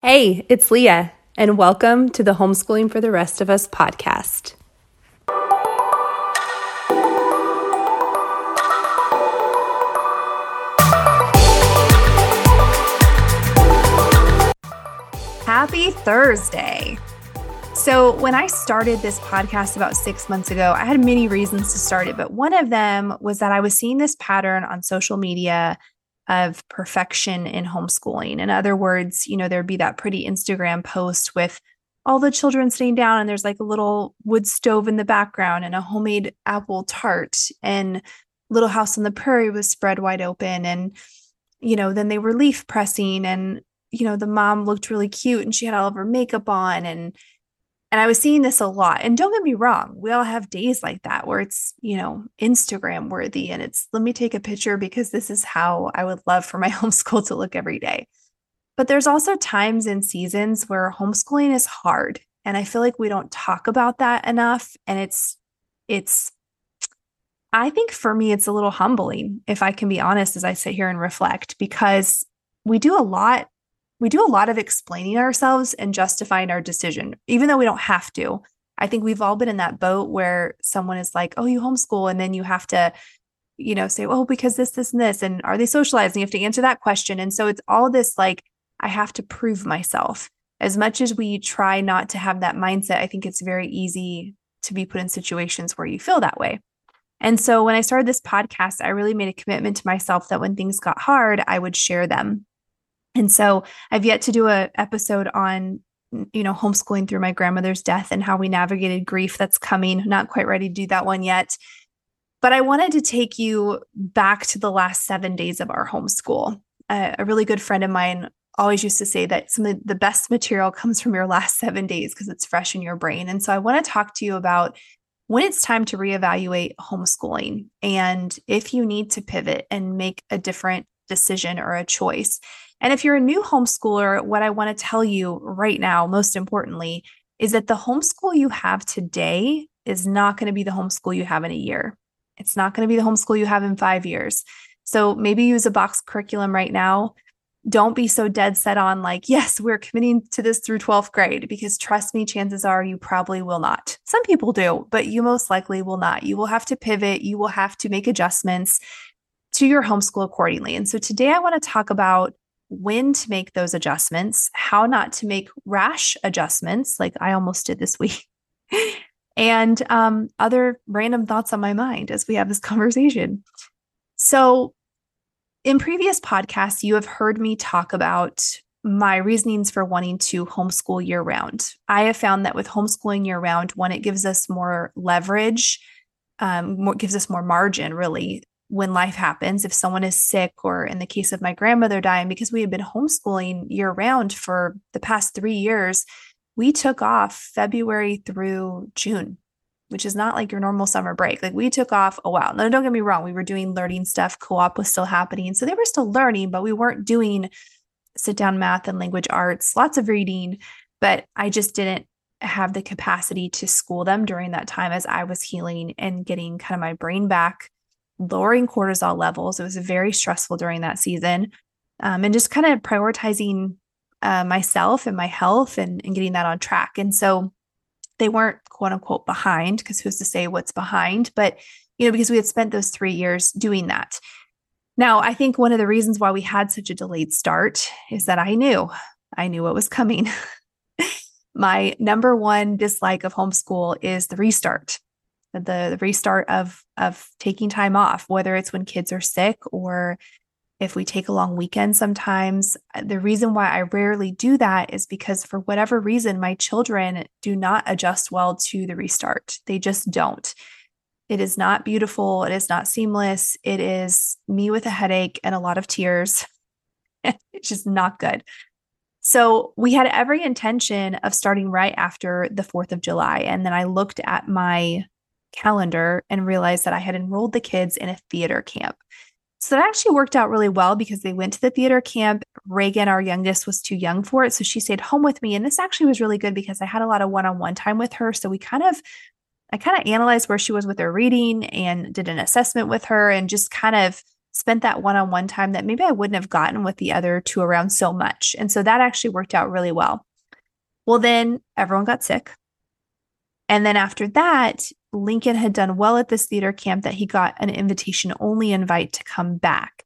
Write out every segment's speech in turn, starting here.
Hey, it's Lia, and welcome to the Homeschooling for the Rest of Us podcast. Happy Thursday. So, when I started this podcast about six months ago, I had many reasons to start it, but one of them was that I was seeing this pattern on social media of perfection in homeschooling. In other words, you know, there'd be that pretty Instagram post with all the children sitting down and there's like a little wood stove in the background and a homemade apple tart and little house on the prairie was spread wide open and you know then they were leaf pressing and you know the mom looked really cute and she had all of her makeup on and and I was seeing this a lot. And don't get me wrong, we all have days like that where it's, you know, Instagram worthy and it's let me take a picture because this is how I would love for my homeschool to look every day. But there's also times and seasons where homeschooling is hard. And I feel like we don't talk about that enough. And it's, it's, I think for me, it's a little humbling, if I can be honest, as I sit here and reflect, because we do a lot we do a lot of explaining ourselves and justifying our decision, even though we don't have to. I think we've all been in that boat where someone is like, oh, you homeschool. And then you have to, you know, say, oh, because this, this, and this. And are they socializing? You have to answer that question. And so it's all this like, I have to prove myself. As much as we try not to have that mindset, I think it's very easy to be put in situations where you feel that way. And so when I started this podcast, I really made a commitment to myself that when things got hard, I would share them and so I've yet to do a episode on you know homeschooling through my grandmother's death and how we navigated grief that's coming. Not quite ready to do that one yet. But I wanted to take you back to the last 7 days of our homeschool. Uh, a really good friend of mine always used to say that some of the best material comes from your last 7 days because it's fresh in your brain. And so I want to talk to you about when it's time to reevaluate homeschooling and if you need to pivot and make a different decision or a choice. And if you're a new homeschooler, what I want to tell you right now, most importantly, is that the homeschool you have today is not going to be the homeschool you have in a year. It's not going to be the homeschool you have in five years. So maybe use a box curriculum right now. Don't be so dead set on, like, yes, we're committing to this through 12th grade, because trust me, chances are you probably will not. Some people do, but you most likely will not. You will have to pivot, you will have to make adjustments to your homeschool accordingly. And so today I want to talk about when to make those adjustments, how not to make rash adjustments, like I almost did this week, and um, other random thoughts on my mind as we have this conversation. So, in previous podcasts, you have heard me talk about my reasonings for wanting to homeschool year round. I have found that with homeschooling year round, one, it gives us more leverage, um, more, gives us more margin, really, when life happens, if someone is sick, or in the case of my grandmother dying, because we had been homeschooling year round for the past three years, we took off February through June, which is not like your normal summer break. Like we took off a while. Now, don't get me wrong, we were doing learning stuff, co op was still happening. So they were still learning, but we weren't doing sit down math and language arts, lots of reading. But I just didn't have the capacity to school them during that time as I was healing and getting kind of my brain back lowering cortisol levels. It was very stressful during that season. Um, and just kind of prioritizing uh, myself and my health and, and getting that on track. And so they weren't quote unquote behind, because who's to say what's behind? But, you know, because we had spent those three years doing that. Now, I think one of the reasons why we had such a delayed start is that I knew, I knew what was coming. my number one dislike of homeschool is the restart the, restart of of taking time off whether it's when kids are sick or if we take a long weekend sometimes. Uh, the reason why i rarely do that is because for whatever reason my children do not adjust well to the restart. They just don't. It is not beautiful. It is not seamless. It is me with a headache and a lot of tears. It's just not good. So we had every intention of starting right after the 4th of July. And then I looked at my calendar and realized that I had enrolled the kids in a theater camp. So that actually worked out really well because they went to the theater camp. Reagan, our youngest, was too young for it. So she stayed home with me. And this actually was really good because I had a lot of one on one time with her. So we kind of, I kind of analyzed where she was with her reading and did an assessment with her and just kind of spent that one on one time that maybe I wouldn't have gotten with the other two around so much. And so that actually worked out really well. Well, then everyone got sick. And then after that, Lincoln had done well at this theater camp that he got an invitation only invite to come back.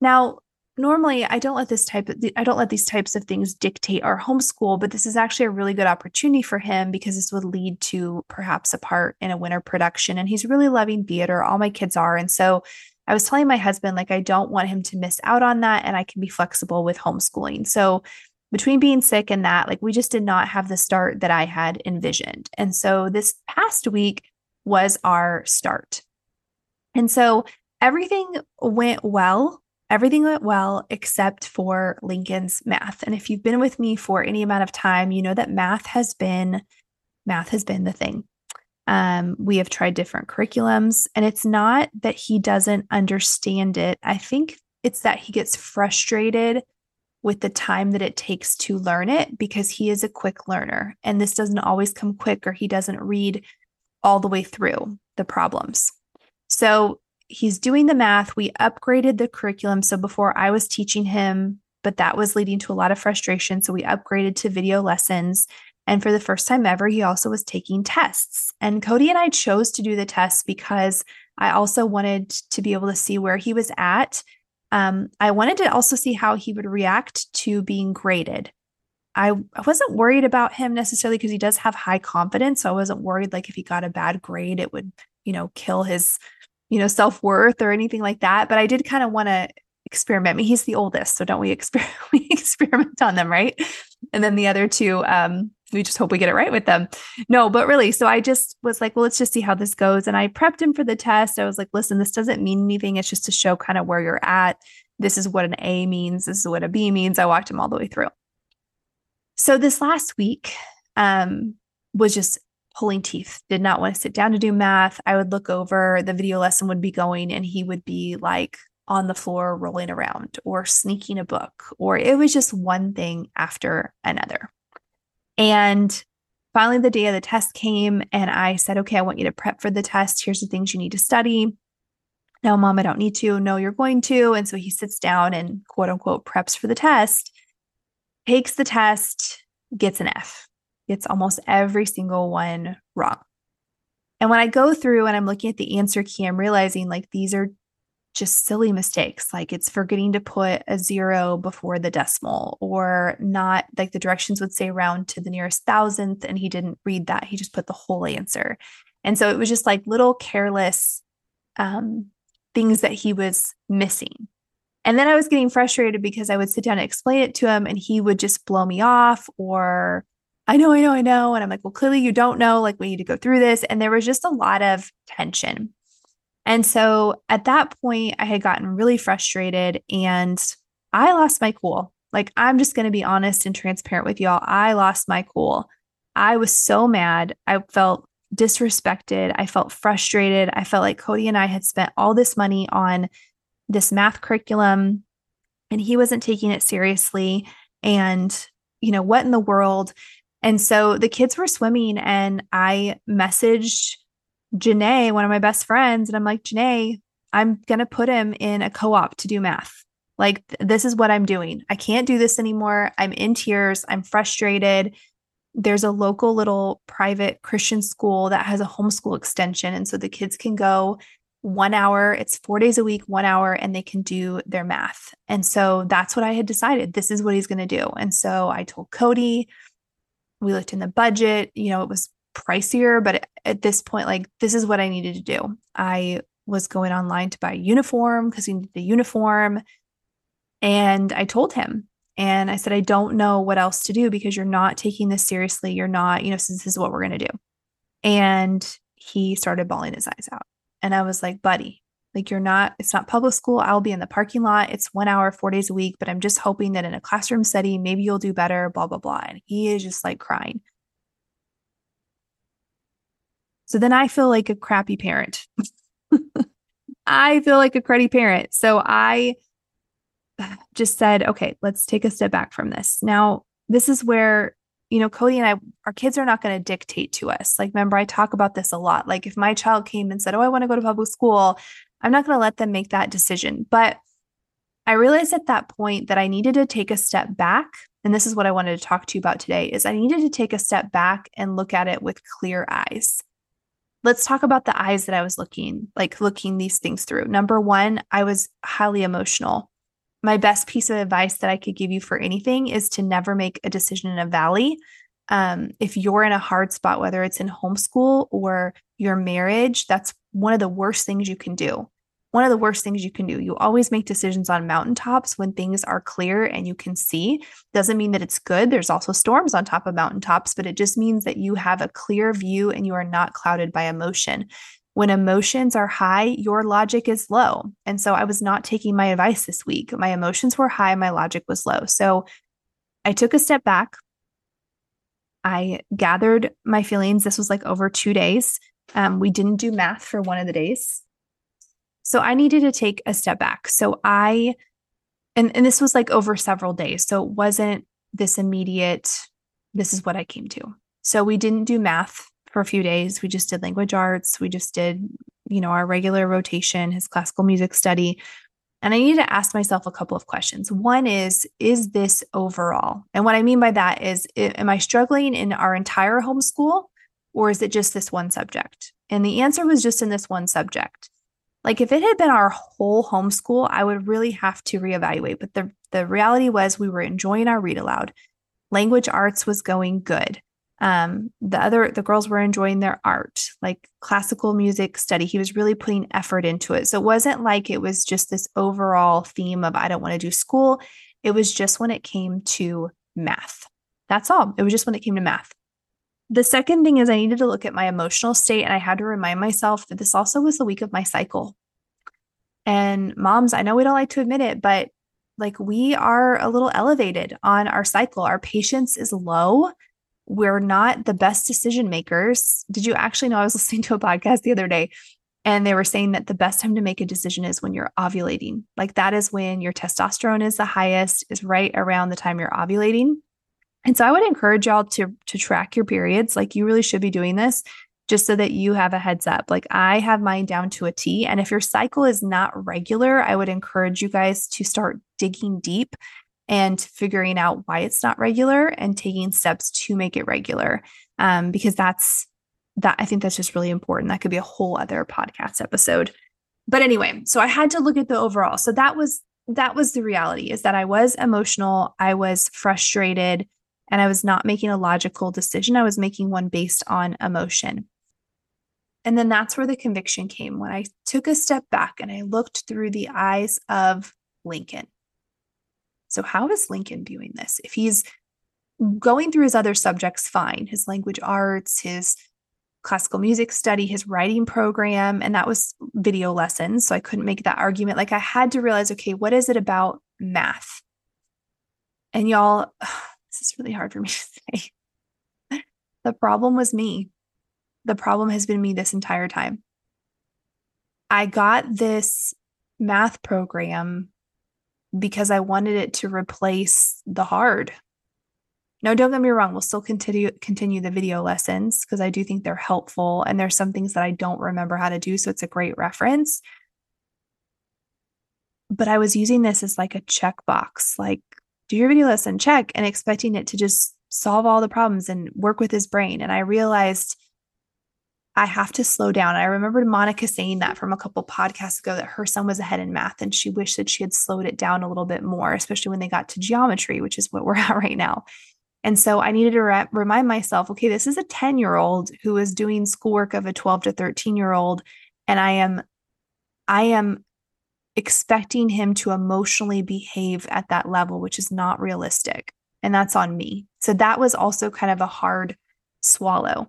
Now, normally I don't let this type of, I don't let these types of things dictate our homeschool, but this is actually a really good opportunity for him because this would lead to perhaps a part in a winter production and he's really loving theater. All my kids are. And so I was telling my husband like I don't want him to miss out on that and I can be flexible with homeschooling. So between being sick and that, like we just did not have the start that I had envisioned. And so this past week was our start. And so everything went well everything went well except for Lincoln's math. And if you've been with me for any amount of time, you know that math has been math has been the thing. Um, we have tried different curriculums, and it's not that he doesn't understand it. I think it's that he gets frustrated with the time that it takes to learn it because he is a quick learner. And this doesn't always come quick, or he doesn't read all the way through the problems. So he's doing the math. We upgraded the curriculum. So before I was teaching him, but that was leading to a lot of frustration. So we upgraded to video lessons. And for the first time ever, he also was taking tests. And Cody and I chose to do the tests because I also wanted to be able to see where he was at. Um, I wanted to also see how he would react to being graded. I, I wasn't worried about him necessarily because he does have high confidence. So I wasn't worried like if he got a bad grade, it would, you know, kill his you know, self worth or anything like that. But I did kind of want to experiment. I mean, he's the oldest, so don't we experiment? we experiment on them, right? And then the other two, um, we just hope we get it right with them. No, but really, so I just was like, well, let's just see how this goes. And I prepped him for the test. I was like, listen, this doesn't mean anything. It's just to show kind of where you're at. This is what an A means. This is what a B means. I walked him all the way through. So this last week um, was just pulling teeth, did not want to sit down to do math. I would look over, the video lesson would be going, and he would be like on the floor rolling around or sneaking a book, or it was just one thing after another. And finally, the day of the test came, and I said, Okay, I want you to prep for the test. Here's the things you need to study. No, mom, I don't need to. No, you're going to. And so he sits down and quote unquote preps for the test, takes the test, gets an F gets almost every single one wrong. And when I go through and I'm looking at the answer key, I'm realizing like these are just silly mistakes. Like it's forgetting to put a zero before the decimal, or not like the directions would say round to the nearest thousandth. And he didn't read that. He just put the whole answer. And so it was just like little careless um, things that he was missing. And then I was getting frustrated because I would sit down and explain it to him and he would just blow me off or I know, I know, I know. And I'm like, well, clearly you don't know. Like, we need to go through this. And there was just a lot of tension. And so at that point, I had gotten really frustrated and I lost my cool. Like, I'm just going to be honest and transparent with y'all. I lost my cool. I was so mad. I felt disrespected. I felt frustrated. I felt like Cody and I had spent all this money on this math curriculum and he wasn't taking it seriously. And, you know, what in the world? And so the kids were swimming, and I messaged Janae, one of my best friends, and I'm like, Janae, I'm going to put him in a co op to do math. Like, th- this is what I'm doing. I can't do this anymore. I'm in tears. I'm frustrated. There's a local little private Christian school that has a homeschool extension. And so the kids can go one hour, it's four days a week, one hour, and they can do their math. And so that's what I had decided. This is what he's going to do. And so I told Cody, we looked in the budget you know it was pricier but at this point like this is what i needed to do i was going online to buy a uniform because we needed a uniform and i told him and i said i don't know what else to do because you're not taking this seriously you're not you know since this is what we're going to do and he started bawling his eyes out and i was like buddy like you're not, it's not public school. I'll be in the parking lot. It's one hour, four days a week, but I'm just hoping that in a classroom setting, maybe you'll do better, blah, blah, blah. And he is just like crying. So then I feel like a crappy parent. I feel like a cruddy parent. So I just said, okay, let's take a step back from this. Now, this is where, you know, Cody and I, our kids are not going to dictate to us. Like, remember, I talk about this a lot. Like, if my child came and said, Oh, I want to go to public school, I'm not going to let them make that decision. But I realized at that point that I needed to take a step back. And this is what I wanted to talk to you about today is I needed to take a step back and look at it with clear eyes. Let's talk about the eyes that I was looking, like looking these things through. Number one, I was highly emotional. My best piece of advice that I could give you for anything is to never make a decision in a valley. Um, if you're in a hard spot, whether it's in homeschool or your marriage, that's one of the worst things you can do one of the worst things you can do. You always make decisions on mountaintops when things are clear and you can see. Doesn't mean that it's good. There's also storms on top of mountaintops, but it just means that you have a clear view and you are not clouded by emotion. When emotions are high, your logic is low. And so I was not taking my advice this week. My emotions were high, my logic was low. So I took a step back. I gathered my feelings. This was like over two days. Um, we didn't do math for one of the days. So I needed to take a step back. So I, and, and this was like over several days. So it wasn't this immediate, this is what I came to. So we didn't do math for a few days. We just did language arts. We just did, you know, our regular rotation, his classical music study. And I needed to ask myself a couple of questions. One is, is this overall? And what I mean by that is, am I struggling in our entire homeschool or is it just this one subject? And the answer was just in this one subject. Like if it had been our whole homeschool, I would really have to reevaluate. But the the reality was we were enjoying our read aloud. Language arts was going good. Um, the other the girls were enjoying their art, like classical music study. He was really putting effort into it. So it wasn't like it was just this overall theme of I don't want to do school. It was just when it came to math. That's all. It was just when it came to math. The second thing is I needed to look at my emotional state and I had to remind myself that this also was the week of my cycle. And moms, I know we don't like to admit it, but like we are a little elevated on our cycle. Our patience is low. We're not the best decision makers. Did you actually know I was listening to a podcast the other day and they were saying that the best time to make a decision is when you're ovulating. Like that is when your testosterone is the highest, is right around the time you're ovulating. And so I would encourage y'all to to track your periods. Like you really should be doing this just so that you have a heads up. Like I have mine down to a T. And if your cycle is not regular, I would encourage you guys to start digging deep and figuring out why it's not regular and taking steps to make it regular. Um, because that's that I think that's just really important. That could be a whole other podcast episode. But anyway, so I had to look at the overall. So that was that was the reality is that I was emotional, I was frustrated, and I was not making a logical decision. I was making one based on emotion. And then that's where the conviction came when I took a step back and I looked through the eyes of Lincoln. So, how is Lincoln viewing this? If he's going through his other subjects, fine, his language arts, his classical music study, his writing program, and that was video lessons. So I couldn't make that argument. Like I had to realize, okay, what is it about math? And y'all, this is really hard for me to say. the problem was me. The problem has been me this entire time. I got this math program because I wanted it to replace the hard. No, don't get me wrong, we'll still continue continue the video lessons because I do think they're helpful and there's some things that I don't remember how to do so it's a great reference. But I was using this as like a checkbox like do your video lesson, check, and expecting it to just solve all the problems and work with his brain. And I realized I have to slow down. I remembered Monica saying that from a couple podcasts ago that her son was ahead in math and she wished that she had slowed it down a little bit more, especially when they got to geometry, which is what we're at right now. And so I needed to re- remind myself okay, this is a 10 year old who is doing schoolwork of a 12 to 13 year old. And I am, I am expecting him to emotionally behave at that level, which is not realistic. And that's on me. So that was also kind of a hard swallow.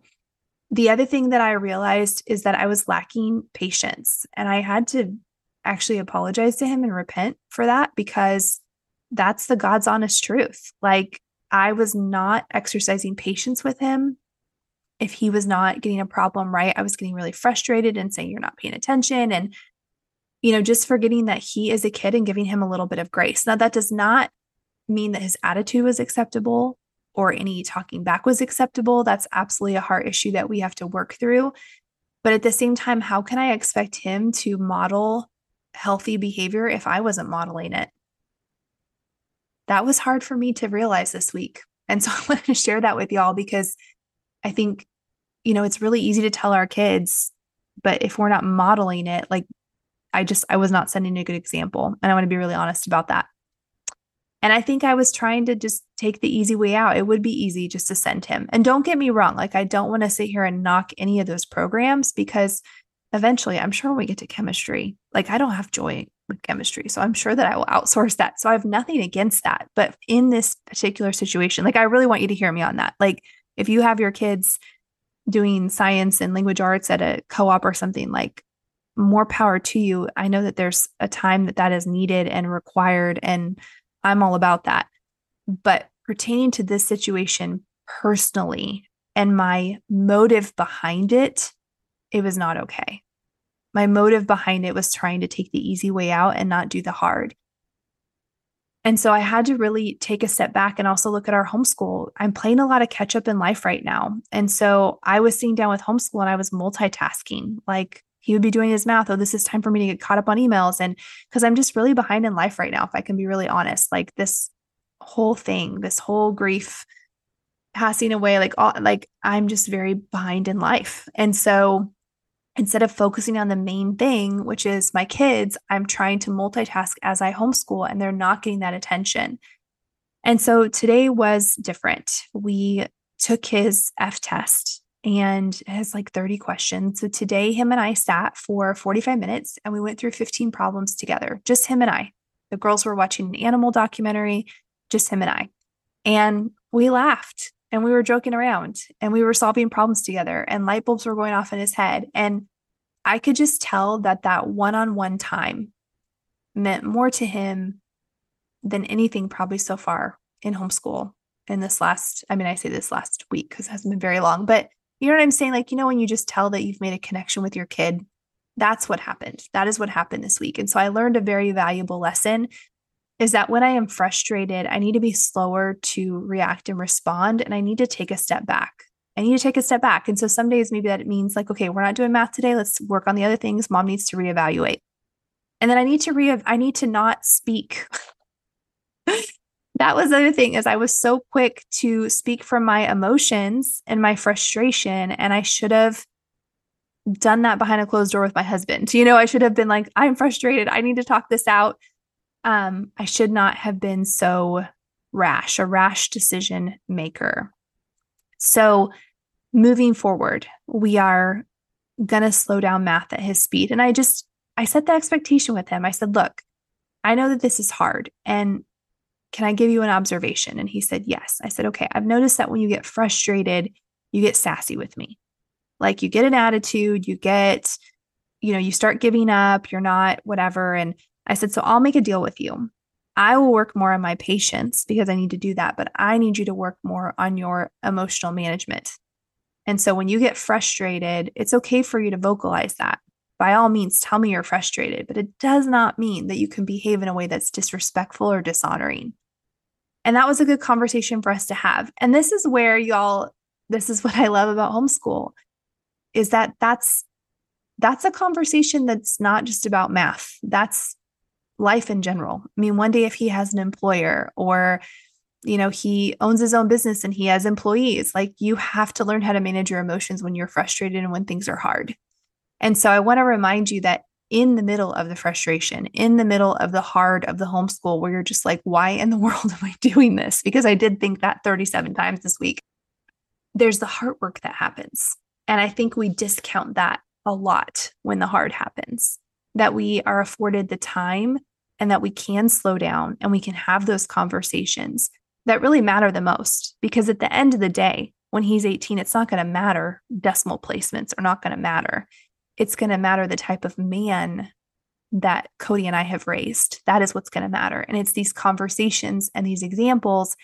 The other thing that I realized is that I was lacking patience. And I had to actually apologize to him and repent for that because that's the God's honest truth. Like, I was not exercising patience with him. If he was not getting a problem right, I was getting really frustrated and saying, You're not paying attention. And you know, just forgetting that he is a kid and giving him a little bit of grace. Now, that does not mean that his attitude was acceptable or any talking back was acceptable. That's absolutely a heart issue that we have to work through. But at the same time, how can I expect him to model healthy behavior if I wasn't modeling it? That was hard for me to realize this week. And so I wanted to share that with y'all because I think, you know, it's really easy to tell our kids, but if we're not modeling it, like I just, I was not setting a good example. And I want to be really honest about that. And I think I was trying to just take the easy way out. It would be easy just to send him. And don't get me wrong, like I don't want to sit here and knock any of those programs because eventually I'm sure when we get to chemistry, like I don't have joy with chemistry. So I'm sure that I will outsource that. So I have nothing against that. But in this particular situation, like I really want you to hear me on that. Like if you have your kids doing science and language arts at a co-op or something like more power to you. I know that there's a time that that is needed and required and I'm all about that. But pertaining to this situation personally and my motive behind it, it was not okay. My motive behind it was trying to take the easy way out and not do the hard. And so I had to really take a step back and also look at our homeschool. I'm playing a lot of catch up in life right now. And so I was sitting down with homeschool and I was multitasking. Like he would be doing his math. Oh, this is time for me to get caught up on emails. And because I'm just really behind in life right now, if I can be really honest, like this whole thing, this whole grief passing away, like all like I'm just very behind in life. And so instead of focusing on the main thing, which is my kids, I'm trying to multitask as I homeschool and they're not getting that attention. And so today was different. We took his F test and has like 30 questions. So today, him and I sat for 45 minutes and we went through 15 problems together, just him and I. The girls were watching an animal documentary, just him and I. And we laughed and we were joking around and we were solving problems together and light bulbs were going off in his head and i could just tell that that one-on-one time meant more to him than anything probably so far in homeschool in this last i mean i say this last week because it hasn't been very long but you know what i'm saying like you know when you just tell that you've made a connection with your kid that's what happened that is what happened this week and so i learned a very valuable lesson is that when I am frustrated, I need to be slower to react and respond, and I need to take a step back. I need to take a step back. And so some days maybe that means like, okay, we're not doing math today. Let's work on the other things. Mom needs to reevaluate. And then I need to re I need to not speak. that was the other thing is I was so quick to speak from my emotions and my frustration. And I should have done that behind a closed door with my husband. You know, I should have been like, I'm frustrated. I need to talk this out um, I should not have been so rash, a rash decision maker. So, moving forward, we are going to slow down math at his speed. And I just, I set the expectation with him. I said, look, I know that this is hard. And can I give you an observation? And he said, yes. I said, okay, I've noticed that when you get frustrated, you get sassy with me. Like you get an attitude, you get, you know, you start giving up, you're not whatever. And I said, So I'll make a deal with you. I will work more on my patience because I need to do that, but I need you to work more on your emotional management. And so when you get frustrated, it's okay for you to vocalize that. By all means, tell me you're frustrated, but it does not mean that you can behave in a way that's disrespectful or dishonoring. And that was a good conversation for us to have. And this is where y'all, this is what I love about homeschool is that that's that's a conversation that's not just about math. That's life in general. I mean, one day if he has an employer or you know, he owns his own business and he has employees, like you have to learn how to manage your emotions when you're frustrated and when things are hard. And so I want to remind you that in the middle of the frustration, in the middle of the hard of the homeschool, where you're just like, why in the world am I doing this? Because I did think that 37 times this week. There's the hard work that happens. And I think we discount that a lot when the hard happens that we are afforded the time and that we can slow down and we can have those conversations that really matter the most. Because at the end of the day, when he's 18, it's not going to matter. Decimal placements are not going to matter. It's going to matter the type of man that Cody and I have raised. That is what's going to matter. And it's these conversations and these examples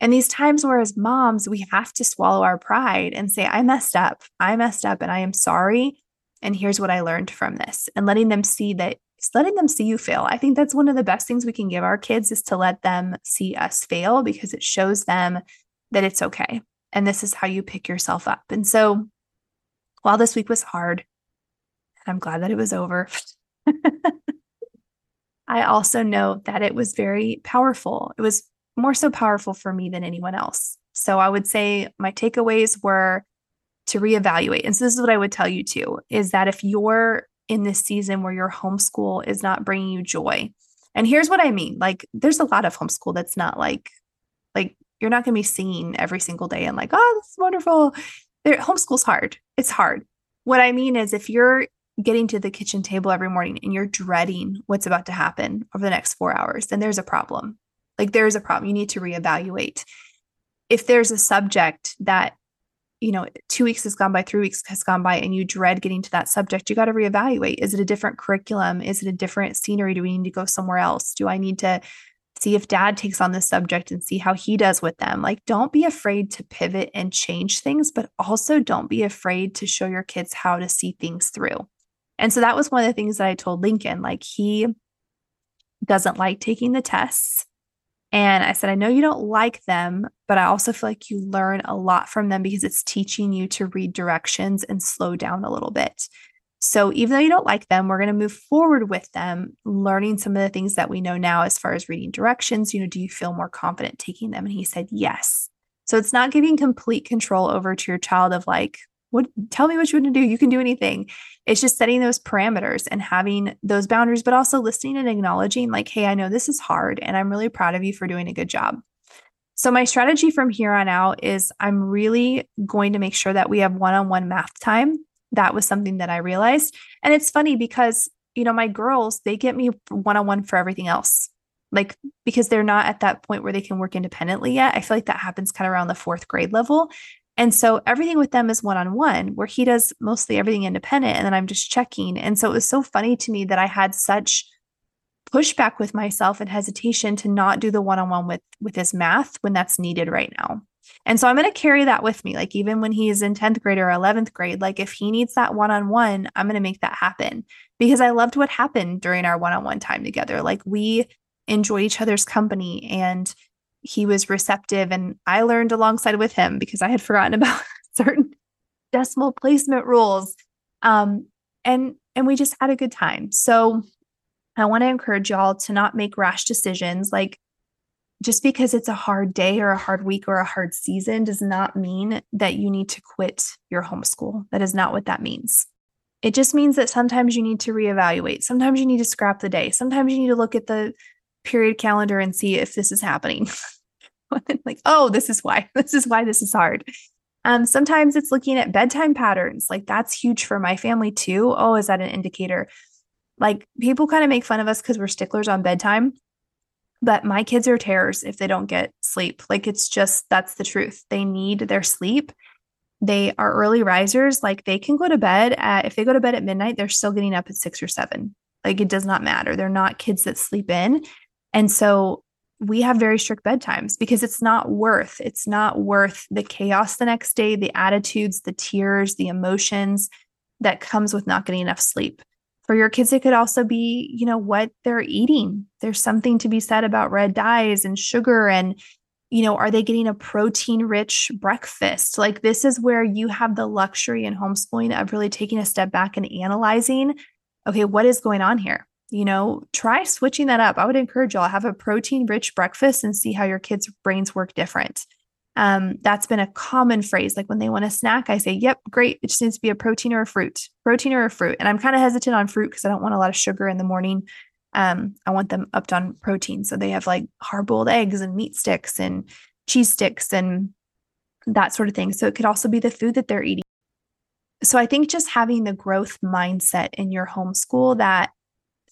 and these times where, as moms, we have to swallow our pride and say, I messed up. I messed up and I am sorry. And here's what I learned from this, and letting them see that, letting them see you fail. I think that's one of the best things we can give our kids is to let them see us fail because it shows them that it's okay. And this is how you pick yourself up. And so while this week was hard, I'm glad that it was over. I also know that it was very powerful. It was more so powerful for me than anyone else. So I would say my takeaways were to reevaluate. And so this is what I would tell you too is that if you're in this season where your homeschool is not bringing you joy, and here's what I mean like, there's a lot of homeschool that's not like, like, you're not going to be singing every single day and like, oh, this is wonderful. Homeschool's hard. It's hard. What I mean is, if you're getting to the kitchen table every morning and you're dreading what's about to happen over the next four hours, then there's a problem. Like, there's a problem. You need to reevaluate. If there's a subject that you know, two weeks has gone by, three weeks has gone by, and you dread getting to that subject, you got to reevaluate. Is it a different curriculum? Is it a different scenery? Do we need to go somewhere else? Do I need to see if dad takes on this subject and see how he does with them? Like, don't be afraid to pivot and change things, but also don't be afraid to show your kids how to see things through. And so that was one of the things that I told Lincoln. Like, he doesn't like taking the tests. And I said, I know you don't like them, but I also feel like you learn a lot from them because it's teaching you to read directions and slow down a little bit. So even though you don't like them, we're going to move forward with them, learning some of the things that we know now as far as reading directions. You know, do you feel more confident taking them? And he said, yes. So it's not giving complete control over to your child of like, what tell me what you want to do. You can do anything. It's just setting those parameters and having those boundaries, but also listening and acknowledging, like, hey, I know this is hard and I'm really proud of you for doing a good job. So, my strategy from here on out is I'm really going to make sure that we have one on one math time. That was something that I realized. And it's funny because, you know, my girls, they get me one on one for everything else. Like, because they're not at that point where they can work independently yet. I feel like that happens kind of around the fourth grade level. And so everything with them is one on one, where he does mostly everything independent. And then I'm just checking. And so it was so funny to me that I had such pushback with myself and hesitation to not do the one on one with with his math when that's needed right now. And so I'm going to carry that with me. Like, even when he's in 10th grade or 11th grade, like, if he needs that one on one, I'm going to make that happen because I loved what happened during our one on one time together. Like, we enjoy each other's company and he was receptive and I learned alongside with him because I had forgotten about certain decimal placement rules. Um, and and we just had a good time. So I want to encourage y'all to not make rash decisions. Like just because it's a hard day or a hard week or a hard season does not mean that you need to quit your homeschool. That is not what that means. It just means that sometimes you need to reevaluate. Sometimes you need to scrap the day. Sometimes you need to look at the period calendar and see if this is happening. like, oh, this is why. This is why this is hard. Um, sometimes it's looking at bedtime patterns. Like that's huge for my family too. Oh, is that an indicator? Like people kind of make fun of us because we're sticklers on bedtime, but my kids are terrors if they don't get sleep. Like it's just that's the truth. They need their sleep. They are early risers. Like they can go to bed at if they go to bed at midnight, they're still getting up at six or seven. Like it does not matter. They're not kids that sleep in. And so we have very strict bedtimes because it's not worth it's not worth the chaos the next day the attitudes the tears the emotions that comes with not getting enough sleep. For your kids it could also be you know what they're eating. There's something to be said about red dyes and sugar and you know are they getting a protein rich breakfast? Like this is where you have the luxury in homeschooling of really taking a step back and analyzing okay what is going on here you know, try switching that up. I would encourage y'all have a protein rich breakfast and see how your kids' brains work different. Um, that's been a common phrase. Like when they want a snack, I say, Yep, great. It just needs to be a protein or a fruit, protein or a fruit. And I'm kind of hesitant on fruit because I don't want a lot of sugar in the morning. Um, I want them upped on protein. So they have like hard boiled eggs and meat sticks and cheese sticks and that sort of thing. So it could also be the food that they're eating. So I think just having the growth mindset in your homeschool that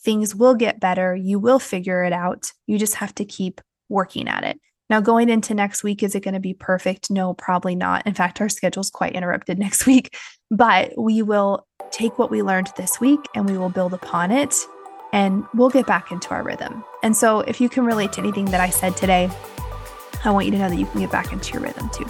things will get better. You will figure it out. You just have to keep working at it. Now, going into next week, is it going to be perfect? No, probably not. In fact, our schedule's quite interrupted next week, but we will take what we learned this week and we will build upon it and we'll get back into our rhythm. And so, if you can relate to anything that I said today, I want you to know that you can get back into your rhythm too.